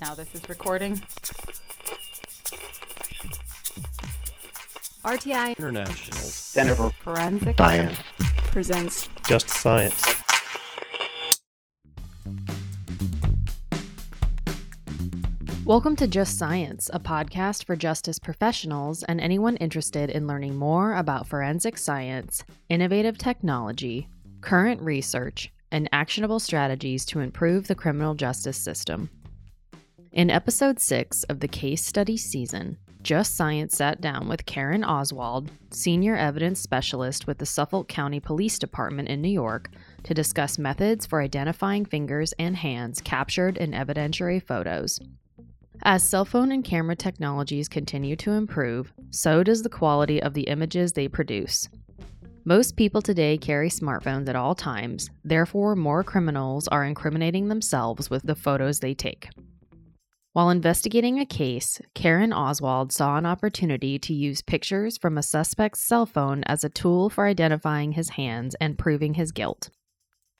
now this is recording. RTI International Center for Forensic Science. presents Just Science. Welcome to Just Science, a podcast for justice professionals and anyone interested in learning more about forensic science, innovative technology, current research, and actionable strategies to improve the criminal justice system. In episode 6 of the case study season, Just Science sat down with Karen Oswald, senior evidence specialist with the Suffolk County Police Department in New York, to discuss methods for identifying fingers and hands captured in evidentiary photos. As cell phone and camera technologies continue to improve, so does the quality of the images they produce. Most people today carry smartphones at all times, therefore, more criminals are incriminating themselves with the photos they take. While investigating a case, Karen Oswald saw an opportunity to use pictures from a suspect's cell phone as a tool for identifying his hands and proving his guilt.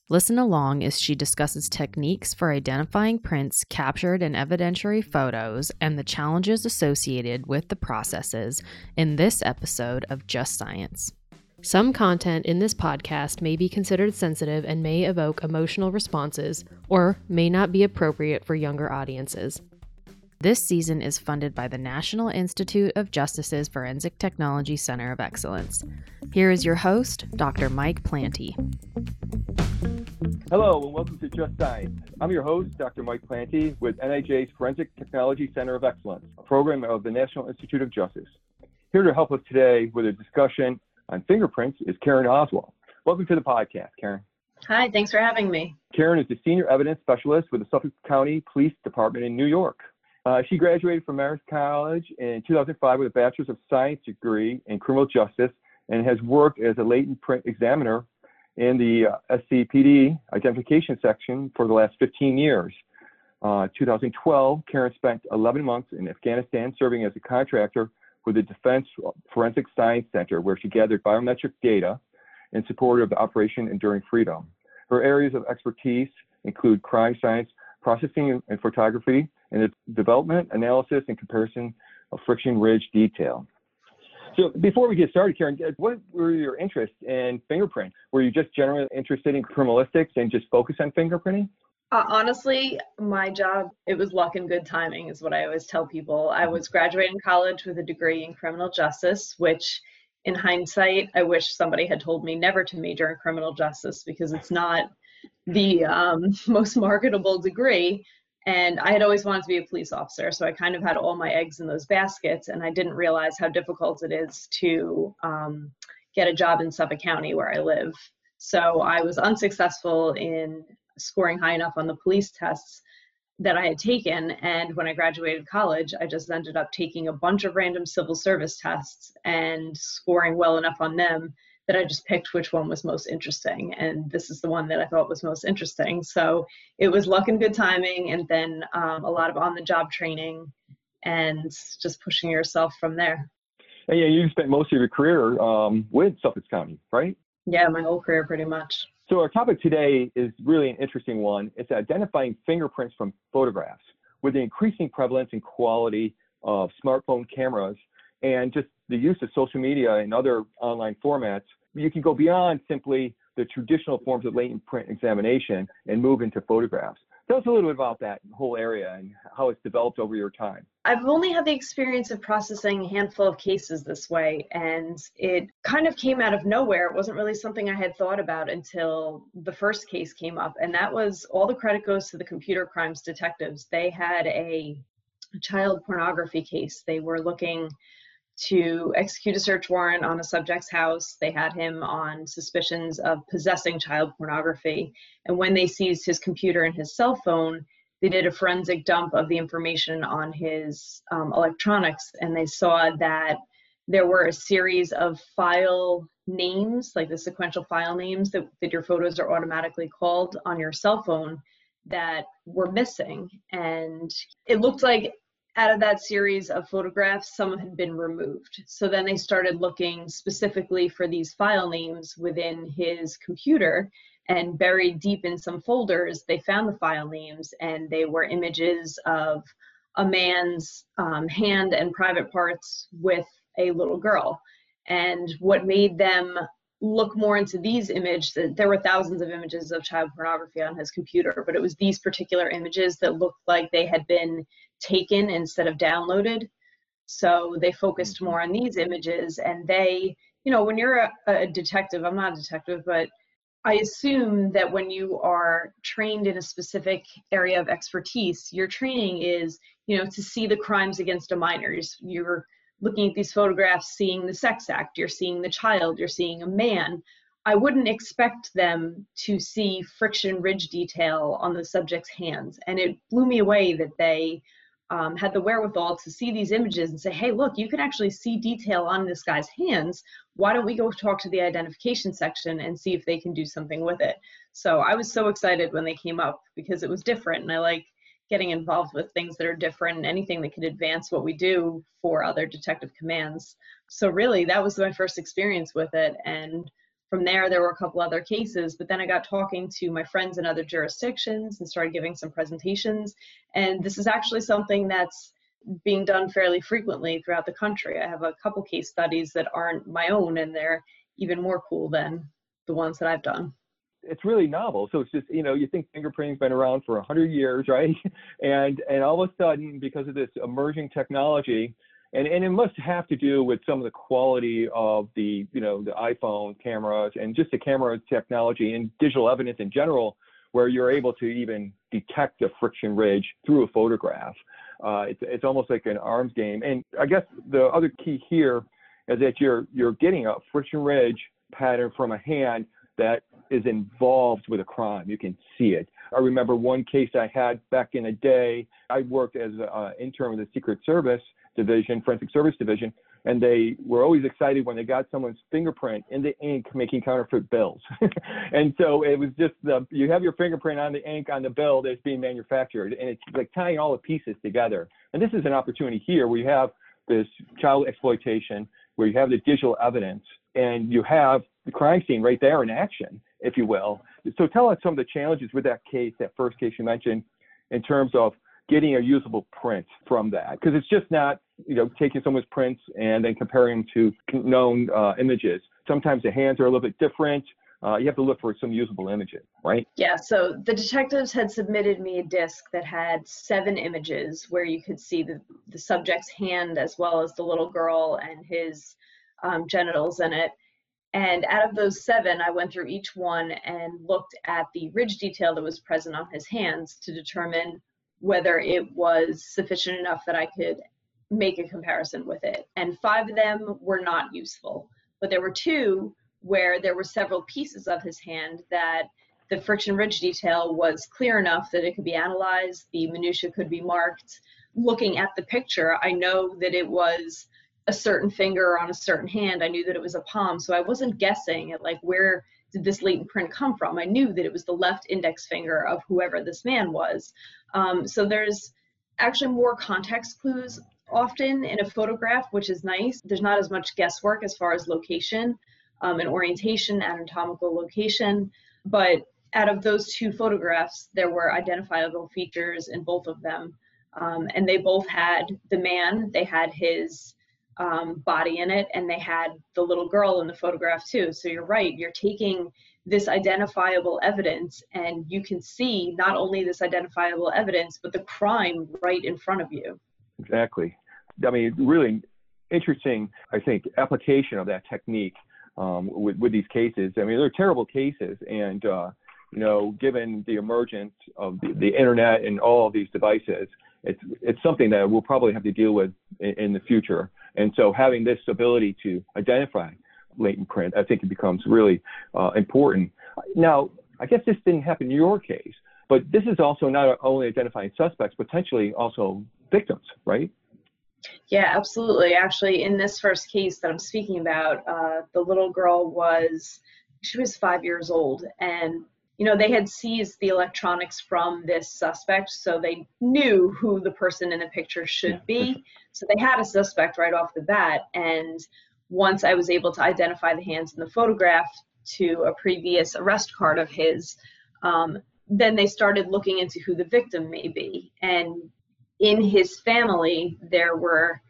Listen along as she discusses techniques for identifying prints captured in evidentiary photos and the challenges associated with the processes in this episode of Just Science. Some content in this podcast may be considered sensitive and may evoke emotional responses or may not be appropriate for younger audiences. This season is funded by the National Institute of Justice's Forensic Technology Center of Excellence. Here is your host, Dr. Mike Planty. Hello and welcome to Just Science. I'm your host, Dr. Mike Planty, with NIJ's Forensic Technology Center of Excellence, a program of the National Institute of Justice. Here to help us today with a discussion on fingerprints is Karen Oswald. Welcome to the podcast, Karen. Hi, thanks for having me. Karen is the Senior Evidence Specialist with the Suffolk County Police Department in New York. Uh, she graduated from Marist College in 2005 with a Bachelor's of Science degree in Criminal Justice and has worked as a latent print examiner in the uh, SCPD identification section for the last 15 years. Uh, 2012, Karen spent 11 months in Afghanistan serving as a contractor with the Defense Forensic Science Center, where she gathered biometric data in support of the Operation Enduring Freedom. Her areas of expertise include crime science, processing and photography, and the development, analysis, and comparison of friction ridge detail. So before we get started, Karen, uh, what were your interests in fingerprint? Were you just generally interested in criminalistics and just focus on fingerprinting? Uh, honestly, my job, it was luck and good timing, is what I always tell people. I was graduating college with a degree in criminal justice, which in hindsight, I wish somebody had told me never to major in criminal justice because it's not the um, most marketable degree. And I had always wanted to be a police officer, so I kind of had all my eggs in those baskets, and I didn't realize how difficult it is to um, get a job in Suffolk County where I live. So I was unsuccessful in scoring high enough on the police tests that I had taken. And when I graduated college, I just ended up taking a bunch of random civil service tests and scoring well enough on them that I just picked which one was most interesting. And this is the one that I thought was most interesting. So it was luck and good timing, and then um, a lot of on the job training and just pushing yourself from there. And yeah, you spent most of your career um, with Suffolk County, right? Yeah, my whole career pretty much. So our topic today is really an interesting one. It's identifying fingerprints from photographs. With the increasing prevalence and quality of smartphone cameras and just the use of social media and other online formats, you can go beyond simply the traditional forms of latent print examination and move into photographs. Tell us a little bit about that whole area and how it's developed over your time. I've only had the experience of processing a handful of cases this way, and it kind of came out of nowhere. It wasn't really something I had thought about until the first case came up, and that was all the credit goes to the computer crimes detectives. They had a child pornography case. They were looking to execute a search warrant on a subject's house. They had him on suspicions of possessing child pornography. And when they seized his computer and his cell phone, they did a forensic dump of the information on his um, electronics, and they saw that there were a series of file names, like the sequential file names that, that your photos are automatically called on your cell phone, that were missing. And it looked like out of that series of photographs, some had been removed. So then they started looking specifically for these file names within his computer. And buried deep in some folders, they found the file names, and they were images of a man's um, hand and private parts with a little girl. And what made them look more into these images, there were thousands of images of child pornography on his computer, but it was these particular images that looked like they had been taken instead of downloaded. So they focused mm-hmm. more on these images and they, you know, when you're a, a detective, I'm not a detective, but I assume that when you are trained in a specific area of expertise, your training is, you know, to see the crimes against a minor. You're looking at these photographs, seeing the sex act, you're seeing the child, you're seeing a man. I wouldn't expect them to see friction ridge detail on the subject's hands. And it blew me away that they um, had the wherewithal to see these images and say, hey, look, you can actually see detail on this guy's hands. Why don't we go talk to the identification section and see if they can do something with it? So I was so excited when they came up because it was different. And I like getting involved with things that are different and anything that could advance what we do for other detective commands. So really, that was my first experience with it. And from there, there were a couple other cases, but then I got talking to my friends in other jurisdictions and started giving some presentations. And this is actually something that's being done fairly frequently throughout the country. I have a couple case studies that aren't my own, and they're even more cool than the ones that I've done it's really novel. So it's just, you know, you think fingerprinting's been around for 100 years, right? And and all of a sudden, because of this emerging technology, and, and it must have to do with some of the quality of the, you know, the iPhone cameras and just the camera technology and digital evidence in general, where you're able to even detect a friction ridge through a photograph. Uh, it's, it's almost like an arms game. And I guess the other key here is that you're you're getting a friction ridge pattern from a hand that is involved with a crime. You can see it. I remember one case I had back in a day. I worked as an uh, intern with the Secret Service Division, Forensic Service Division, and they were always excited when they got someone's fingerprint in the ink making counterfeit bills. and so it was just the you have your fingerprint on the ink on the bill that's being manufactured, and it's like tying all the pieces together. And this is an opportunity here where you have this child exploitation, where you have the digital evidence, and you have the crime scene right there in action, if you will. So tell us some of the challenges with that case, that first case you mentioned, in terms of getting a usable print from that, because it's just not you know taking someone's prints and then comparing them to known uh, images. Sometimes the hands are a little bit different. Uh, you have to look for some usable images, right? Yeah, so the detectives had submitted me a disc that had seven images where you could see the, the subject's hand as well as the little girl and his um, genitals in it. And out of those seven, I went through each one and looked at the ridge detail that was present on his hands to determine whether it was sufficient enough that I could make a comparison with it. And five of them were not useful. But there were two where there were several pieces of his hand that the friction ridge detail was clear enough that it could be analyzed, the minutia could be marked. Looking at the picture, I know that it was a certain finger on a certain hand. I knew that it was a palm, so I wasn't guessing at like where did this latent print come from. I knew that it was the left index finger of whoever this man was. Um, so there's actually more context clues often in a photograph, which is nice. There's not as much guesswork as far as location um, and orientation, anatomical location. But out of those two photographs, there were identifiable features in both of them. Um, and they both had the man, they had his um, body in it, and they had the little girl in the photograph too. So you're right, you're taking this identifiable evidence, and you can see not only this identifiable evidence, but the crime right in front of you. Exactly. I mean, really interesting, I think, application of that technique um, with, with these cases. I mean, they're terrible cases, and uh, you know, given the emergence of the, the internet and all of these devices, it's it's something that we'll probably have to deal with in, in the future. And so having this ability to identify latent print, I think it becomes really uh, important. Now, I guess this didn't happen in your case, but this is also not only identifying suspects, potentially also victims, right? Yeah, absolutely. Actually, in this first case that I'm speaking about, uh, the little girl was she was five years old, and you know, they had seized the electronics from this suspect, so they knew who the person in the picture should be. So they had a suspect right off the bat. And once I was able to identify the hands in the photograph to a previous arrest card of his, um, then they started looking into who the victim may be. And in his family, there were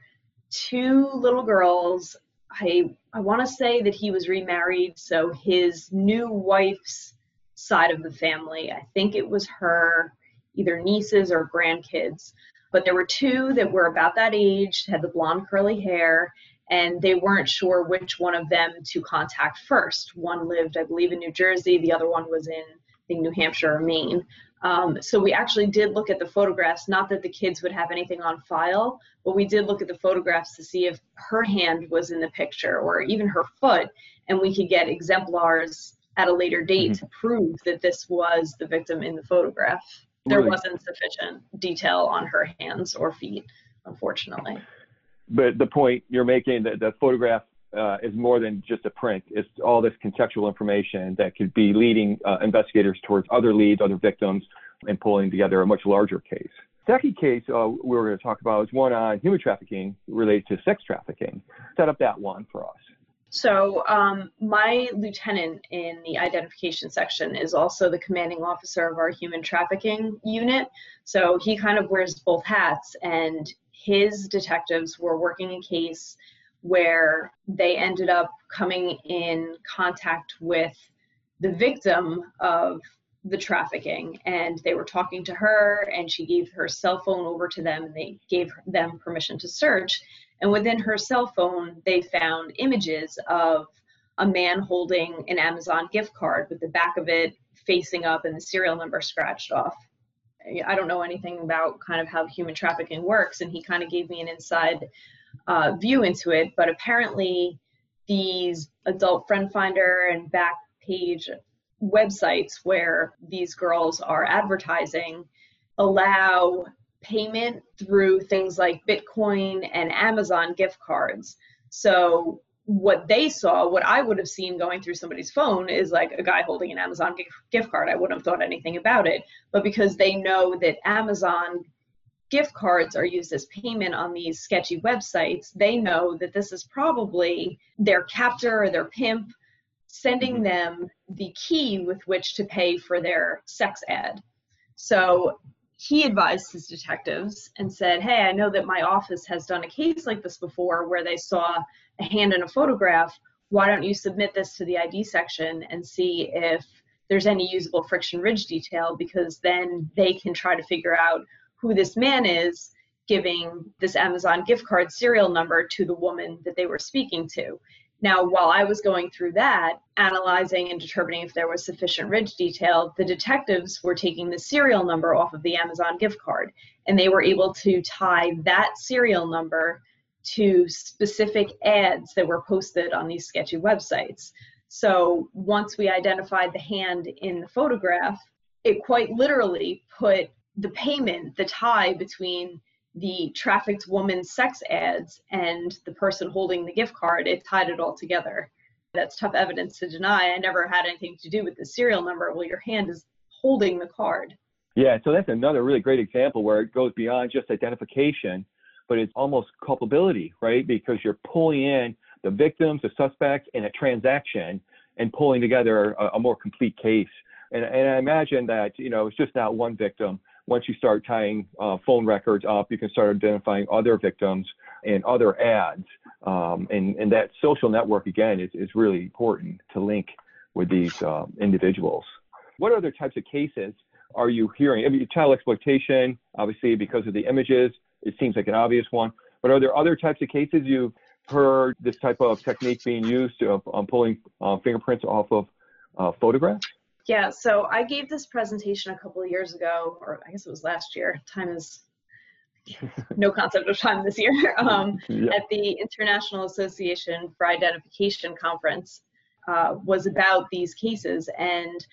two little girls. I I want to say that he was remarried, so his new wife's side of the family, I think it was her either nieces or grandkids. But there were two that were about that age, had the blonde curly hair, and they weren't sure which one of them to contact first. One lived, I believe, in New Jersey, the other one was in, I think, New Hampshire or Maine. Um, so we actually did look at the photographs, not that the kids would have anything on file, but we did look at the photographs to see if her hand was in the picture or even her foot, and we could get exemplars at a later date mm-hmm. to prove that this was the victim in the photograph. There really? wasn't sufficient detail on her hands or feet, unfortunately. But the point you're making that the photograph uh, is more than just a print. It's all this contextual information that could be leading uh, investigators towards other leads, other victims, and pulling together a much larger case. Second case uh, we were going to talk about is one on human trafficking related to sex trafficking. Set up that one for us. So, um, my lieutenant in the identification section is also the commanding officer of our human trafficking unit. So, he kind of wears both hats, and his detectives were working a case where they ended up coming in contact with the victim of the trafficking and they were talking to her and she gave her cell phone over to them and they gave them permission to search and within her cell phone they found images of a man holding an amazon gift card with the back of it facing up and the serial number scratched off. I don't know anything about kind of how human trafficking works and he kind of gave me an inside uh, view into it, but apparently these adult friend finder and back page websites where these girls are advertising allow payment through things like Bitcoin and Amazon gift cards. So what they saw, what I would have seen going through somebody's phone is like a guy holding an Amazon gift card. I wouldn't have thought anything about it. But because they know that Amazon gift cards are used as payment on these sketchy websites, they know that this is probably their captor or their pimp sending mm-hmm. them the key with which to pay for their sex ad. So he advised his detectives and said, Hey, I know that my office has done a case like this before where they saw a hand in a photograph. Why don't you submit this to the ID section and see if there's any usable friction ridge detail? Because then they can try to figure out who this man is giving this Amazon gift card serial number to the woman that they were speaking to. Now, while I was going through that, analyzing and determining if there was sufficient ridge detail, the detectives were taking the serial number off of the Amazon gift card, and they were able to tie that serial number to specific ads that were posted on these sketchy websites. So once we identified the hand in the photograph, it quite literally put the payment, the tie between the trafficked woman's sex ads and the person holding the gift card, it tied it all together. That's tough evidence to deny. I never had anything to do with the serial number. Well, your hand is holding the card. Yeah, so that's another really great example where it goes beyond just identification, but it's almost culpability, right? Because you're pulling in the victims, the suspects, in a transaction and pulling together a, a more complete case. And, and I imagine that, you know, it's just not one victim once you start tying uh, phone records up, you can start identifying other victims and other ads. Um, and, and that social network, again, is, is really important to link with these uh, individuals. What other types of cases are you hearing? I mean, child exploitation, obviously, because of the images, it seems like an obvious one. But are there other types of cases you've heard this type of technique being used of um, pulling uh, fingerprints off of uh, photographs? Yeah, so I gave this presentation a couple of years ago, or I guess it was last year. Time is no concept of time this year um, yeah. at the International Association for Identification conference uh, was about these cases. And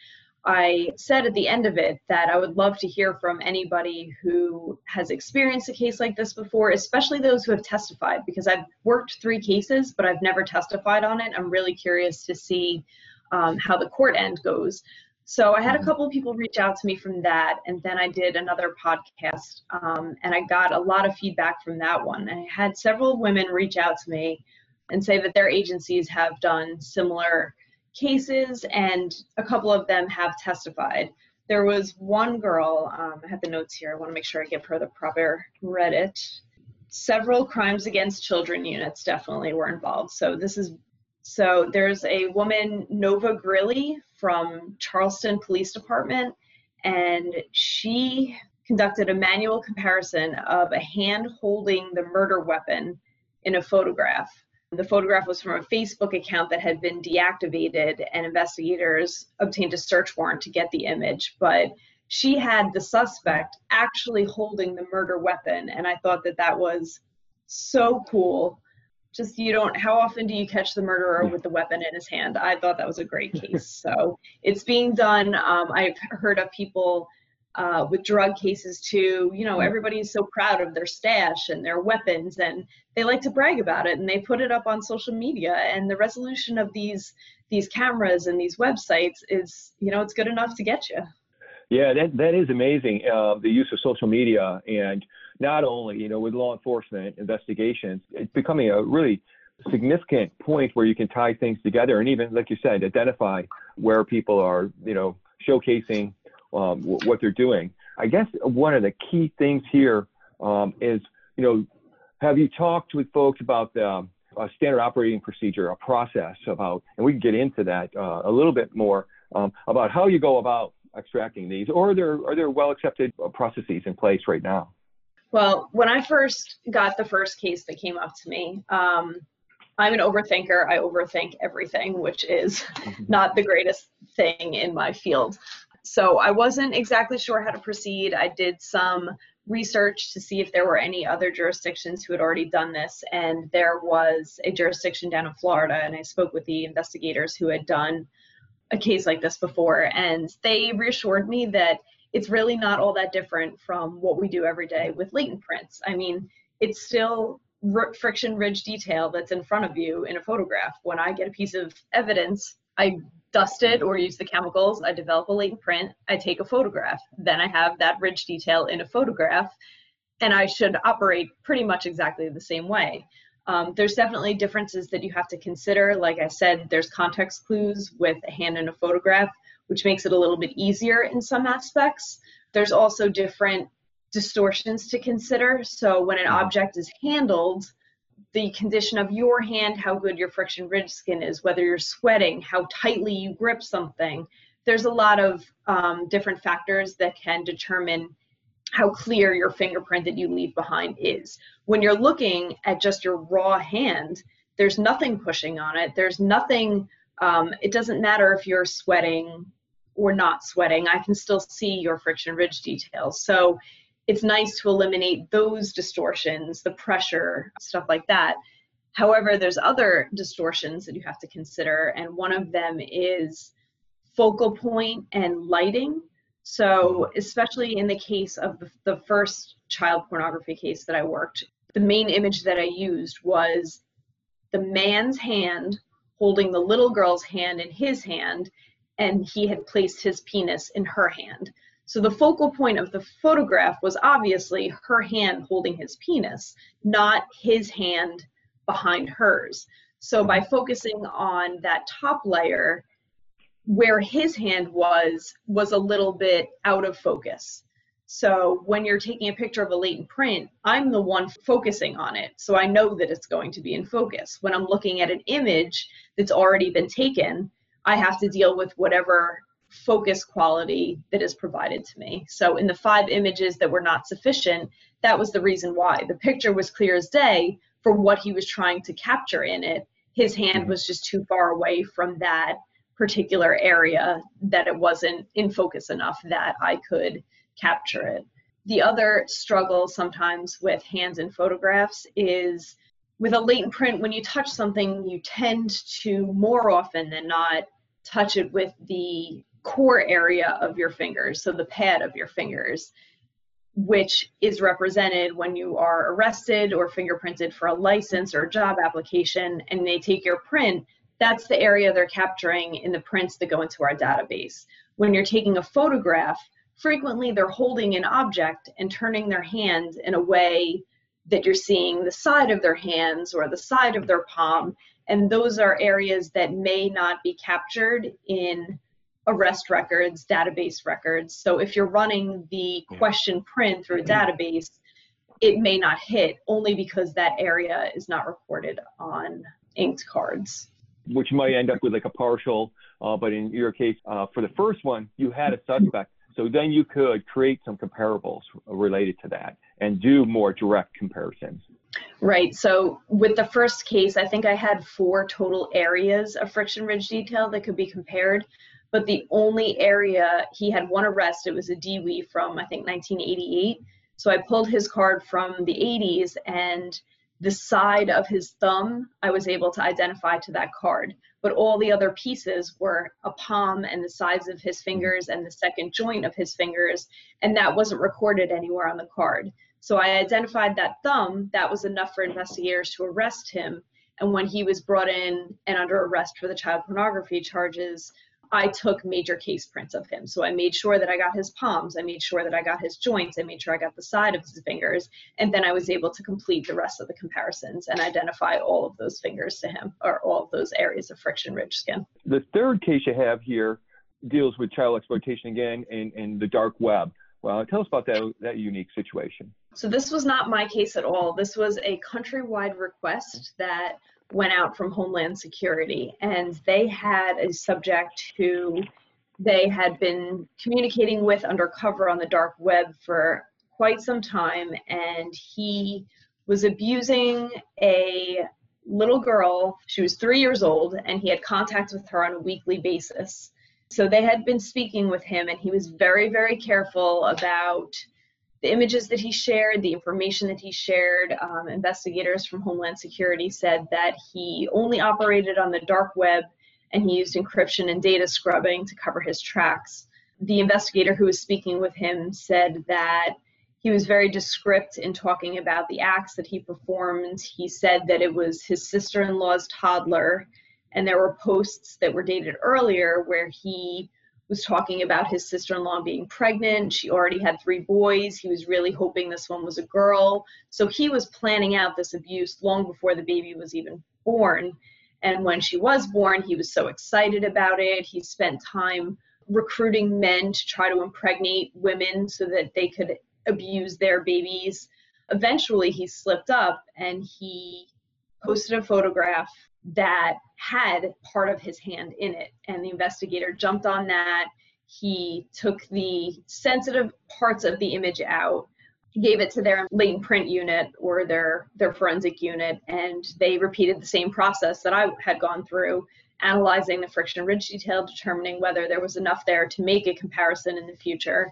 I said at the end of it that I would love to hear from anybody who has experienced a case like this before, especially those who have testified, because I've worked three cases, but I've never testified on it. I'm really curious to see um, how the court end goes. So I had a mm-hmm. couple of people reach out to me from that, and then I did another podcast, um, and I got a lot of feedback from that one. I had several women reach out to me and say that their agencies have done similar cases, and a couple of them have testified. There was one girl, um, I have the notes here, I want to make sure I give her the proper Reddit. Several crimes against children units definitely were involved. So this is so there's a woman, Nova Grilly from Charleston Police Department, and she conducted a manual comparison of a hand holding the murder weapon in a photograph. The photograph was from a Facebook account that had been deactivated, and investigators obtained a search warrant to get the image. But she had the suspect actually holding the murder weapon, and I thought that that was so cool just you don't how often do you catch the murderer with the weapon in his hand? I thought that was a great case. So it's being done um, i've heard of people uh, with drug cases too. You know everybody's so proud of their stash and their weapons and they like to brag about it and they put it up on social media. And the resolution of these these cameras and these websites is you know it's good enough to get you. Yeah that that is amazing uh, the use of social media and not only, you know, with law enforcement investigations, it's becoming a really significant point where you can tie things together and even, like you said, identify where people are, you know, showcasing um, what they're doing. I guess one of the key things here um, is, you know, have you talked with folks about the um, standard operating procedure, a process about, and we can get into that uh, a little bit more um, about how you go about extracting these, or are there are there well accepted processes in place right now? Well, when I first got the first case that came up to me, um, I'm an overthinker. I overthink everything, which is mm-hmm. not the greatest thing in my field. So I wasn't exactly sure how to proceed. I did some research to see if there were any other jurisdictions who had already done this, and there was a jurisdiction down in Florida, and I spoke with the investigators who had done a case like this before, and they reassured me that it's really not all that different from what we do every day with latent prints. I mean, it's still friction ridge detail that's in front of you in a photograph. When I get a piece of evidence, I dust it or use the chemicals, I develop a latent print, I take a photograph. Then I have that ridge detail in a photograph, and I should operate pretty much exactly the same way. Um, there's definitely differences that you have to consider. Like I said, there's context clues with a hand in a photograph which makes it a little bit easier in some aspects. There's also different distortions to consider. So when an object is handled, the condition of your hand, how good your friction ridge skin is, whether you're sweating, how tightly you grip something. There's a lot of um, different factors that can determine how clear your fingerprint that you leave behind is. When you're looking at just your raw hand, there's nothing pushing on it. There's nothing, um, it doesn't matter if you're sweating or not sweating, I can still see your friction ridge details. So it's nice to eliminate those distortions, the pressure, stuff like that. However, there's other distortions that you have to consider, and one of them is focal point and lighting. So, especially in the case of the, the first child pornography case that I worked, the main image that I used was the man's hand holding the little girl's hand in his hand, and he had placed his penis in her hand. So the focal point of the photograph was obviously her hand holding his penis, not his hand behind hers. So by focusing on that top layer, where his hand was, was a little bit out of focus. So when you're taking a picture of a latent print, I'm the one focusing on it. So I know that it's going to be in focus. When I'm looking at an image that's already been taken, I have to deal with whatever focus quality that is provided to me. So in the five images that were not sufficient, that was the reason why. The picture was clear as day for what he was trying to capture in it. His hand mm-hmm. was just too far away from that particular area that it wasn't in focus enough that I could capture it. The other struggle sometimes with hands in photographs is with a latent print, when you touch something, you tend to more often than not touch it with the core area of your fingers, so the pad of your fingers, which is represented when you are arrested or fingerprinted for a license or a job application, and they take your print. That's the area they're capturing in the prints that go into our database. When you're taking a photograph, frequently they're holding an object and turning their hand in a way that you're seeing the side of their hands or the side of their palm And those are areas that may not be captured in arrest records, database records. So if you're running the question print through a database, it may not hit only because that area is not recorded on inked cards. Which might end up with like a partial, uh, but in your case, uh, for the first one, you had a suspect. So then you could create some comparables related to that and do more direct comparisons. Right. So with the first case, I think I had four total areas of friction ridge detail that could be compared. But the only area he had one arrest, it was a DWI from I think 1988. So I pulled his card from the 80s and the side of his thumb I was able to identify to that card. But all the other pieces were a palm and the sides of his fingers and the second joint of his fingers, and that wasn't recorded anywhere on the card. So I identified that thumb, that was enough for investigators to arrest him. And when he was brought in and under arrest for the child pornography charges, I took major case prints of him. So I made sure that I got his palms, I made sure that I got his joints, I made sure I got the side of his fingers, and then I was able to complete the rest of the comparisons and identify all of those fingers to him or all of those areas of friction ridge skin. The third case you have here deals with child exploitation again in, in the dark web. Well, tell us about that, that unique situation. So this was not my case at all. This was a countrywide request that went out from Homeland Security, and they had a subject who they had been communicating with undercover on the dark web for quite some time, and he was abusing a little girl. She was three years old, and he had contact with her on a weekly basis. So they had been speaking with him, and he was very, very careful about the images that he shared, the information that he shared, um, investigators from Homeland Security said that he only operated on the dark web and he used encryption and data scrubbing to cover his tracks. The investigator who was speaking with him said that he was very descriptive in talking about the acts that he performed. He said that it was his sister in law's toddler, and there were posts that were dated earlier where he was talking about his sister-in-law being pregnant. She already had three boys. He was really hoping this one was a girl. So he was planning out this abuse long before the baby was even born. And when she was born, he was so excited about it. He spent time recruiting men to try to impregnate women so that they could abuse their babies. Eventually, he slipped up and he posted a photograph that had part of his hand in it. And the investigator jumped on that. He took the sensitive parts of the image out, gave it to their latent print unit or their, their forensic unit, and they repeated the same process that I had gone through, analyzing the friction ridge detail, determining whether there was enough there to make a comparison in the future,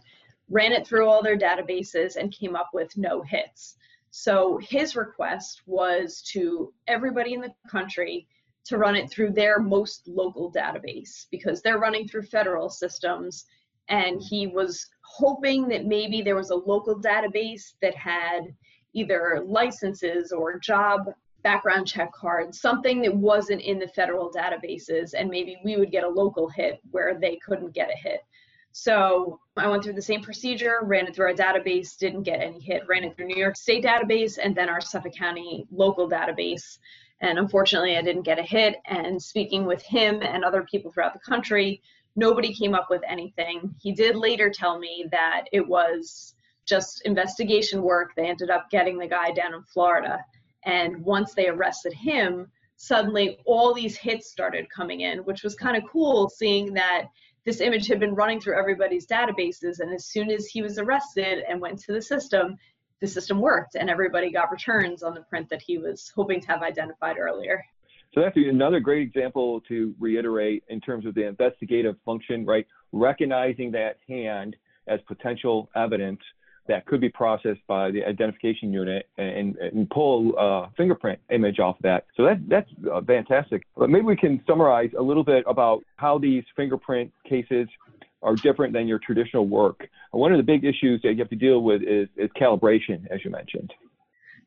ran it through all their databases, and came up with no hits. So his request was to everybody in the country to run it through their most local database because they're running through federal systems. And he was hoping that maybe there was a local database that had either licenses or job background check cards, something that wasn't in the federal databases, and maybe we would get a local hit where they couldn't get a hit. So I went through the same procedure, ran it through our database, didn't get any hit, ran it through New York State database and then our Suffolk County local database. And unfortunately, I didn't get a hit. And speaking with him and other people throughout the country, nobody came up with anything. He did later tell me that it was just investigation work. They ended up getting the guy down in Florida. And once they arrested him, suddenly all these hits started coming in, which was kind of cool seeing that this image had been running through everybody's databases. And as soon as he was arrested and went to the system, the system worked and everybody got returns on the print that he was hoping to have identified earlier. So that's another great example to reiterate in terms of the investigative function, right? Recognizing that hand as potential evidence that could be processed by the identification unit and, and pull a fingerprint image off that. So that, that's uh, fantastic. But maybe we can summarize a little bit about how these fingerprint cases are different than your traditional work. One of the big issues that you have to deal with is, is calibration, as you mentioned.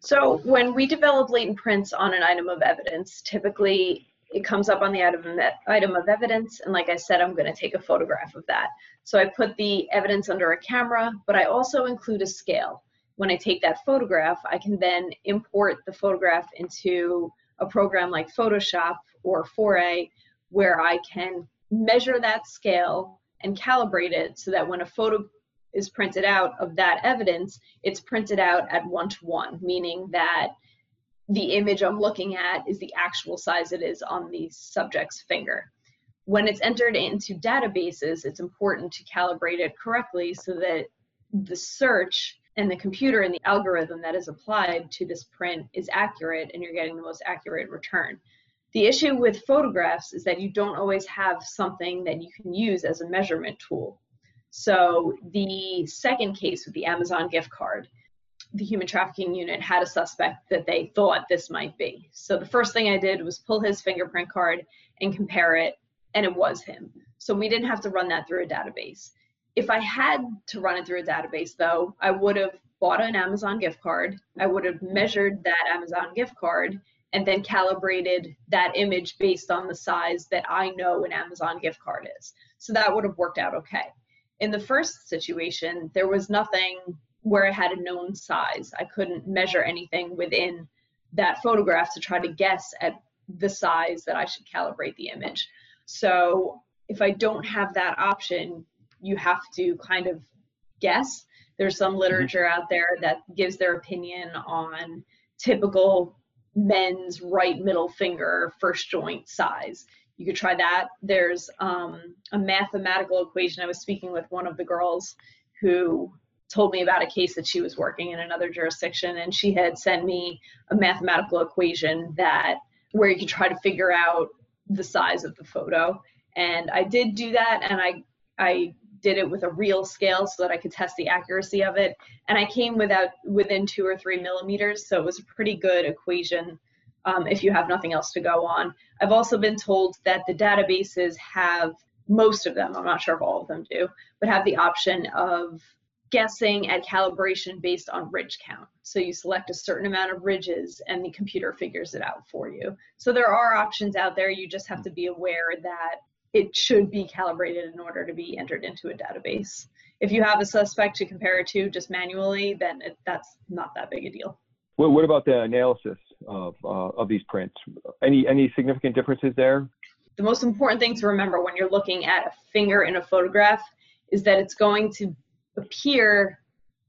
So when we develop latent prints on an item of evidence, typically it comes up on the item, item of evidence. And like I said, I'm going to take a photograph of that. So I put the evidence under a camera, but I also include a scale. When I take that photograph, I can then import the photograph into a program like Photoshop or Foray where I can measure that scale and calibrate it so that when a photo is printed out of that evidence, it's printed out at one to one, meaning that the image I'm looking at is the actual size it is on the subject's finger. When it's entered into databases, it's important to calibrate it correctly so that the search and the computer and the algorithm that is applied to this print is accurate and you're getting the most accurate return. The issue with photographs is that you don't always have something that you can use as a measurement tool. So the second case with the Amazon gift card, the human trafficking unit had a suspect that they thought this might be. So the first thing I did was pull his fingerprint card and compare it, and it was him. So we didn't have to run that through a database. If I had to run it through a database, though, I would have bought an Amazon gift card. I would have measured that Amazon gift card and then calibrated that image based on the size that I know an Amazon gift card is. So that would have worked out okay. In the first situation, there was nothing where I had a known size. I couldn't measure anything within that photograph to try to guess at the size that I should calibrate the image. So if I don't have that option, you have to kind of guess. There's some mm-hmm. literature out there that gives their opinion on typical men's right middle finger first joint size. You could try that. There's um, a mathematical equation. I was speaking with one of the girls who told me about a case that she was working in another jurisdiction, and she had sent me a mathematical equation that where you could try to figure out the size of the photo. And I did do that, and I I did it with a real scale so that I could test the accuracy of it. And I came without within two or three millimeters, so it was a pretty good equation um, if you have nothing else to go on. I've also been told that the databases have most of them, I'm not sure if all of them do, but have the option of guessing at calibration based on ridge count. So you select a certain amount of ridges and the computer figures it out for you. So there are options out there. You just have to be aware that it should be calibrated in order to be entered into a database. If you have a suspect to compare it to just manually, then it, that's not that big a deal. Well, what about the analysis of, uh, of these prints? Any, any significant differences there? The most important thing to remember when you're looking at a finger in a photograph is that it's going to appear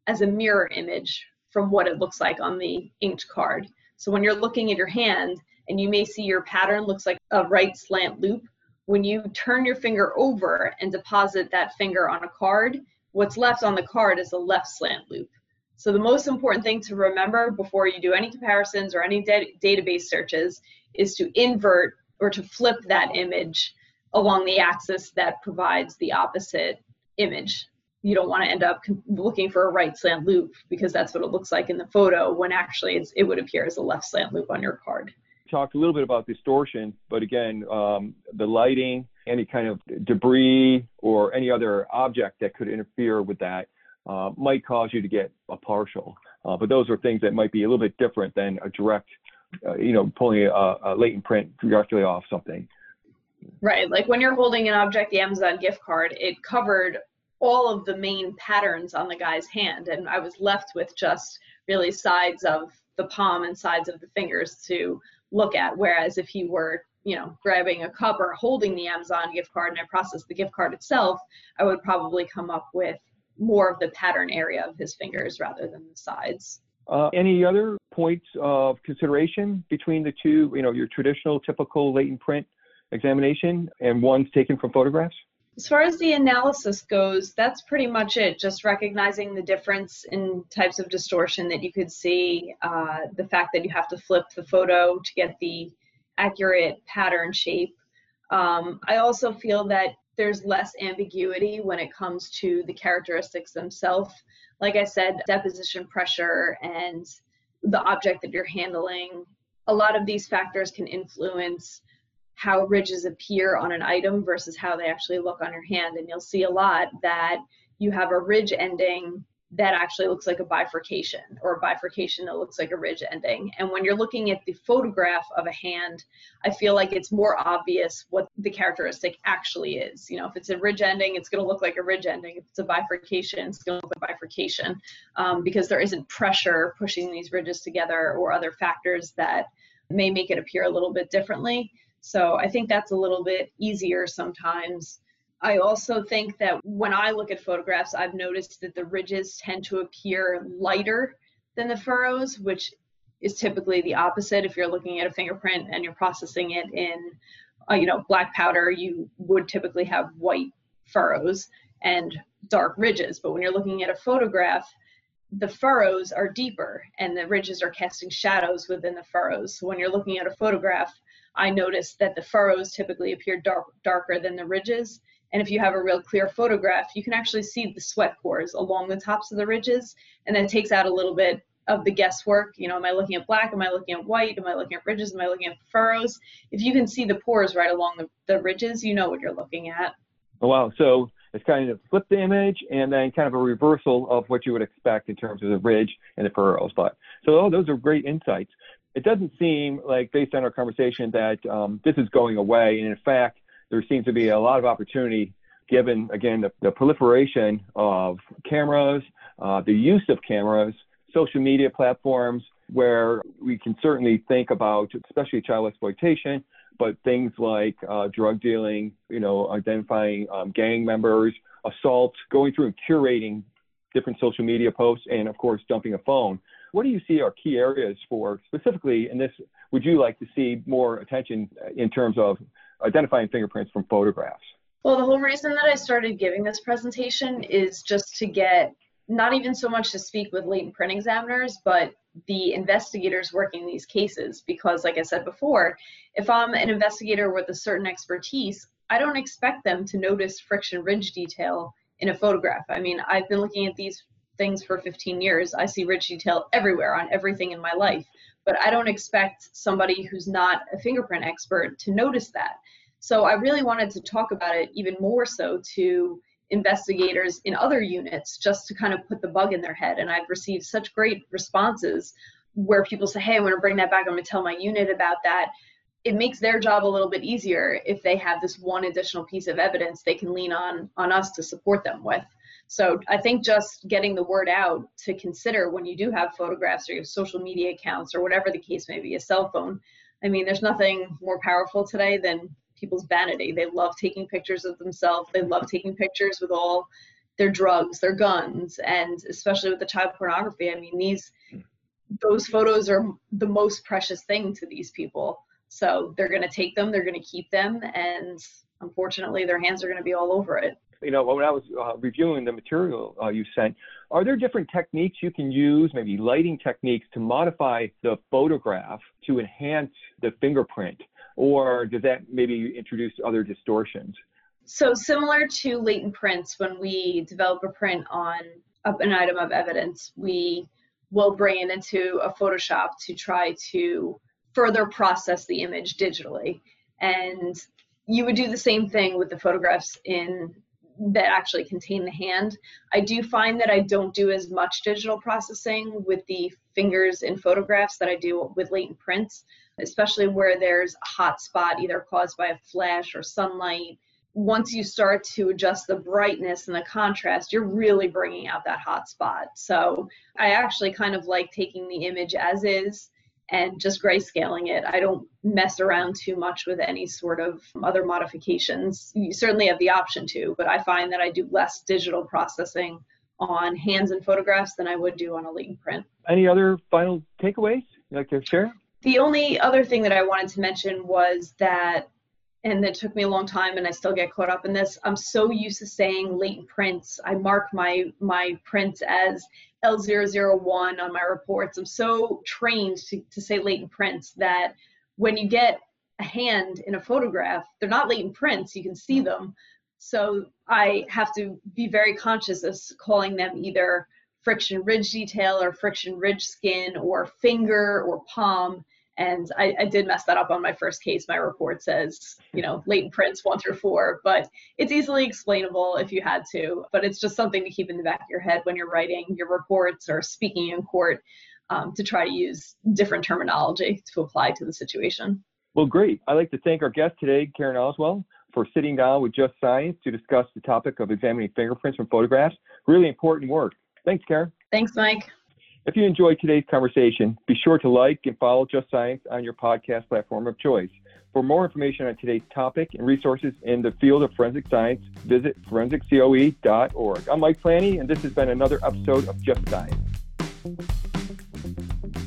as a mirror image from what it looks like on the inked card. So when you're looking at your hand and you may see your pattern looks like a right slant loop, when you turn your finger over and deposit that finger on a card, what's left on the card is a left slant loop. So the most important thing to remember before you do any comparisons or any database searches is to invert or to flip that image along the axis that provides the opposite image. You don't want to end up looking for a right slant loop because that's what it looks like in the photo when actually it would appear as a left slant loop on your card talked a little bit about distortion, but again, um, the lighting, any kind of debris or any other object that could interfere with that uh, might cause you to get a partial. Uh, but those are things that might be a little bit different than a direct, uh, you know, pulling a, a, latent print directly off something. Right. Like when you're holding an object, the Amazon gift card, it covered all of the main patterns on the guy's hand. And I was left with just really sides of the palm and sides of the fingers to look at. Whereas if he were, you know, grabbing a cup or holding the Amazon gift card and I process the gift card itself, I would probably come up with more of the pattern area of his fingers rather than the sides. Uh, any other points of consideration between the two, you know, your traditional typical latent print examination and ones taken from photographs? As far as the analysis goes, that's pretty much it. Just recognizing the difference in types of distortion that you could see, uh, the fact that you have to flip the photo to get the accurate pattern shape. Um, I also feel that there's less ambiguity when it comes to the characteristics themselves. Like I said, deposition pressure and the object that you're handling, a lot of these factors can influence how ridges appear on an item versus how they actually look on your hand. And you'll see a lot that you have a ridge ending that actually looks like a bifurcation or a bifurcation that looks like a ridge ending. And when you're looking at the photograph of a hand, I feel like it's more obvious what the characteristic actually is. You know, if it's a ridge ending, it's going to look like a ridge ending. If it's a bifurcation, it's going to look like a bifurcation um, because there isn't pressure pushing these ridges together or other factors that may make it appear a little bit differently. So I think that's a little bit easier sometimes. I also think that when I look at photographs, I've noticed that the ridges tend to appear lighter than the furrows, which is typically the opposite. If you're looking at a fingerprint and you're processing it in, uh, you know, black powder, you would typically have white furrows and dark ridges. But when you're looking at a photograph, the furrows are deeper and the ridges are casting shadows within the furrows. So when you're looking at a photograph, I noticed that the furrows typically appear dark, darker than the ridges. And if you have a real clear photograph, you can actually see the sweat pores along the tops of the ridges, and that takes out a little bit of the guesswork. You know, am I looking at black? Am I looking at white? Am I looking at ridges? Am I looking at furrows? If you can see the pores right along the, the ridges, you know what you're looking at. Oh, wow. So it's kind of flip the image and then kind of a reversal of what you would expect in terms of the ridge and the furrows. But so oh, those are great insights. It doesn't seem like, based on our conversation, that um, this is going away. And in fact, there seems to be a lot of opportunity given, again, the, the proliferation of cameras, uh, the use of cameras, social media platforms, where we can certainly think about, especially child exploitation, but things like uh, drug dealing, you know, identifying um, gang members, assault, going through and curating different social media posts, and of course, dumping a phone. What do you see are key areas for specifically in this? Would you like to see more attention uh, in terms of identifying fingerprints from photographs? Well, the whole reason that I started giving this presentation is just to get not even so much to speak with latent print examiners, but the investigators working these cases. Because, like I said before, if I'm an investigator with a certain expertise, I don't expect them to notice friction ridge detail in a photograph. I mean, I've been looking at these things for 15 years. I see ridge detail everywhere on everything in my life, but I don't expect somebody who's not a fingerprint expert to notice that. So I really wanted to talk about it even more so to investigators in other units just to kind of put the bug in their head. And I've received such great responses where people say, hey, I'm going to bring that back. I'm going to tell my unit about that. It makes their job a little bit easier if they have this one additional piece of evidence they can lean on on us to support them with. So I think just getting the word out to consider when you do have photographs or your social media accounts or whatever the case may be, a cell phone. I mean, there's nothing more powerful today than people's vanity. They love taking pictures of themselves. They love taking pictures with all their drugs, their guns, and especially with the child pornography. I mean, these those photos are the most precious thing to these people. So they're going to take them, they're going to keep them, and unfortunately, their hands are going to be all over it. You know, when I was uh, reviewing the material uh, you sent, are there different techniques you can use, maybe lighting techniques, to modify the photograph to enhance the fingerprint? or does that maybe introduce other distortions? So similar to latent prints, when we develop a print on an item of evidence, we will bring it into a Photoshop to try to further process the image digitally. And you would do the same thing with the photographs in that actually contain the hand. I do find that I don't do as much digital processing with the fingers in photographs that I do with latent prints especially where there's a hot spot either caused by a flash or sunlight. Once you start to adjust the brightness and the contrast, you're really bringing out that hot spot. So I actually kind of like taking the image as is and just grayscaling it. I don't mess around too much with any sort of other modifications. You certainly have the option to, but I find that I do less digital processing on hands and photographs than I would do on a latent print. Any other final takeaways you'd like to share? The only other thing that I wanted to mention was that, and it took me a long time, and I still get caught up in this. I'm so used to saying latent prints. I mark my my prints as L001 on my reports. I'm so trained to, to say latent prints that when you get a hand in a photograph, they're not latent prints. You can see them. So I have to be very conscious of calling them either friction ridge detail or friction ridge skin or finger or palm. And I, I, did mess that up on my first case. My report says, you know, latent prints one through four, but it's easily explainable if you had to. But it's just something to keep in the back of your head when you're writing your reports or speaking in court um, to try to use different terminology to apply to the situation. Well, great. I'd like to thank our guest today, Karen Oswald, for sitting down with Just Science to discuss the topic of examining fingerprints from photographs. Really important work. Thanks, Karen. Thanks, Mike. If you enjoyed today's conversation, be sure to like and follow Just Science on your podcast platform of choice. For more information on today's topic and resources in the field of forensic science, visit forensiccoe.org. I'm Mike Planty, and this has been another episode of Just Science.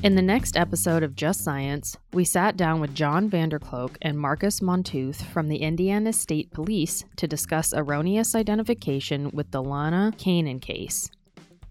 In the next episode of Just Science, we sat down with John Vanderkolk and Marcus Montooth from the Indiana State Police to discuss erroneous identification with the Lana Canen case.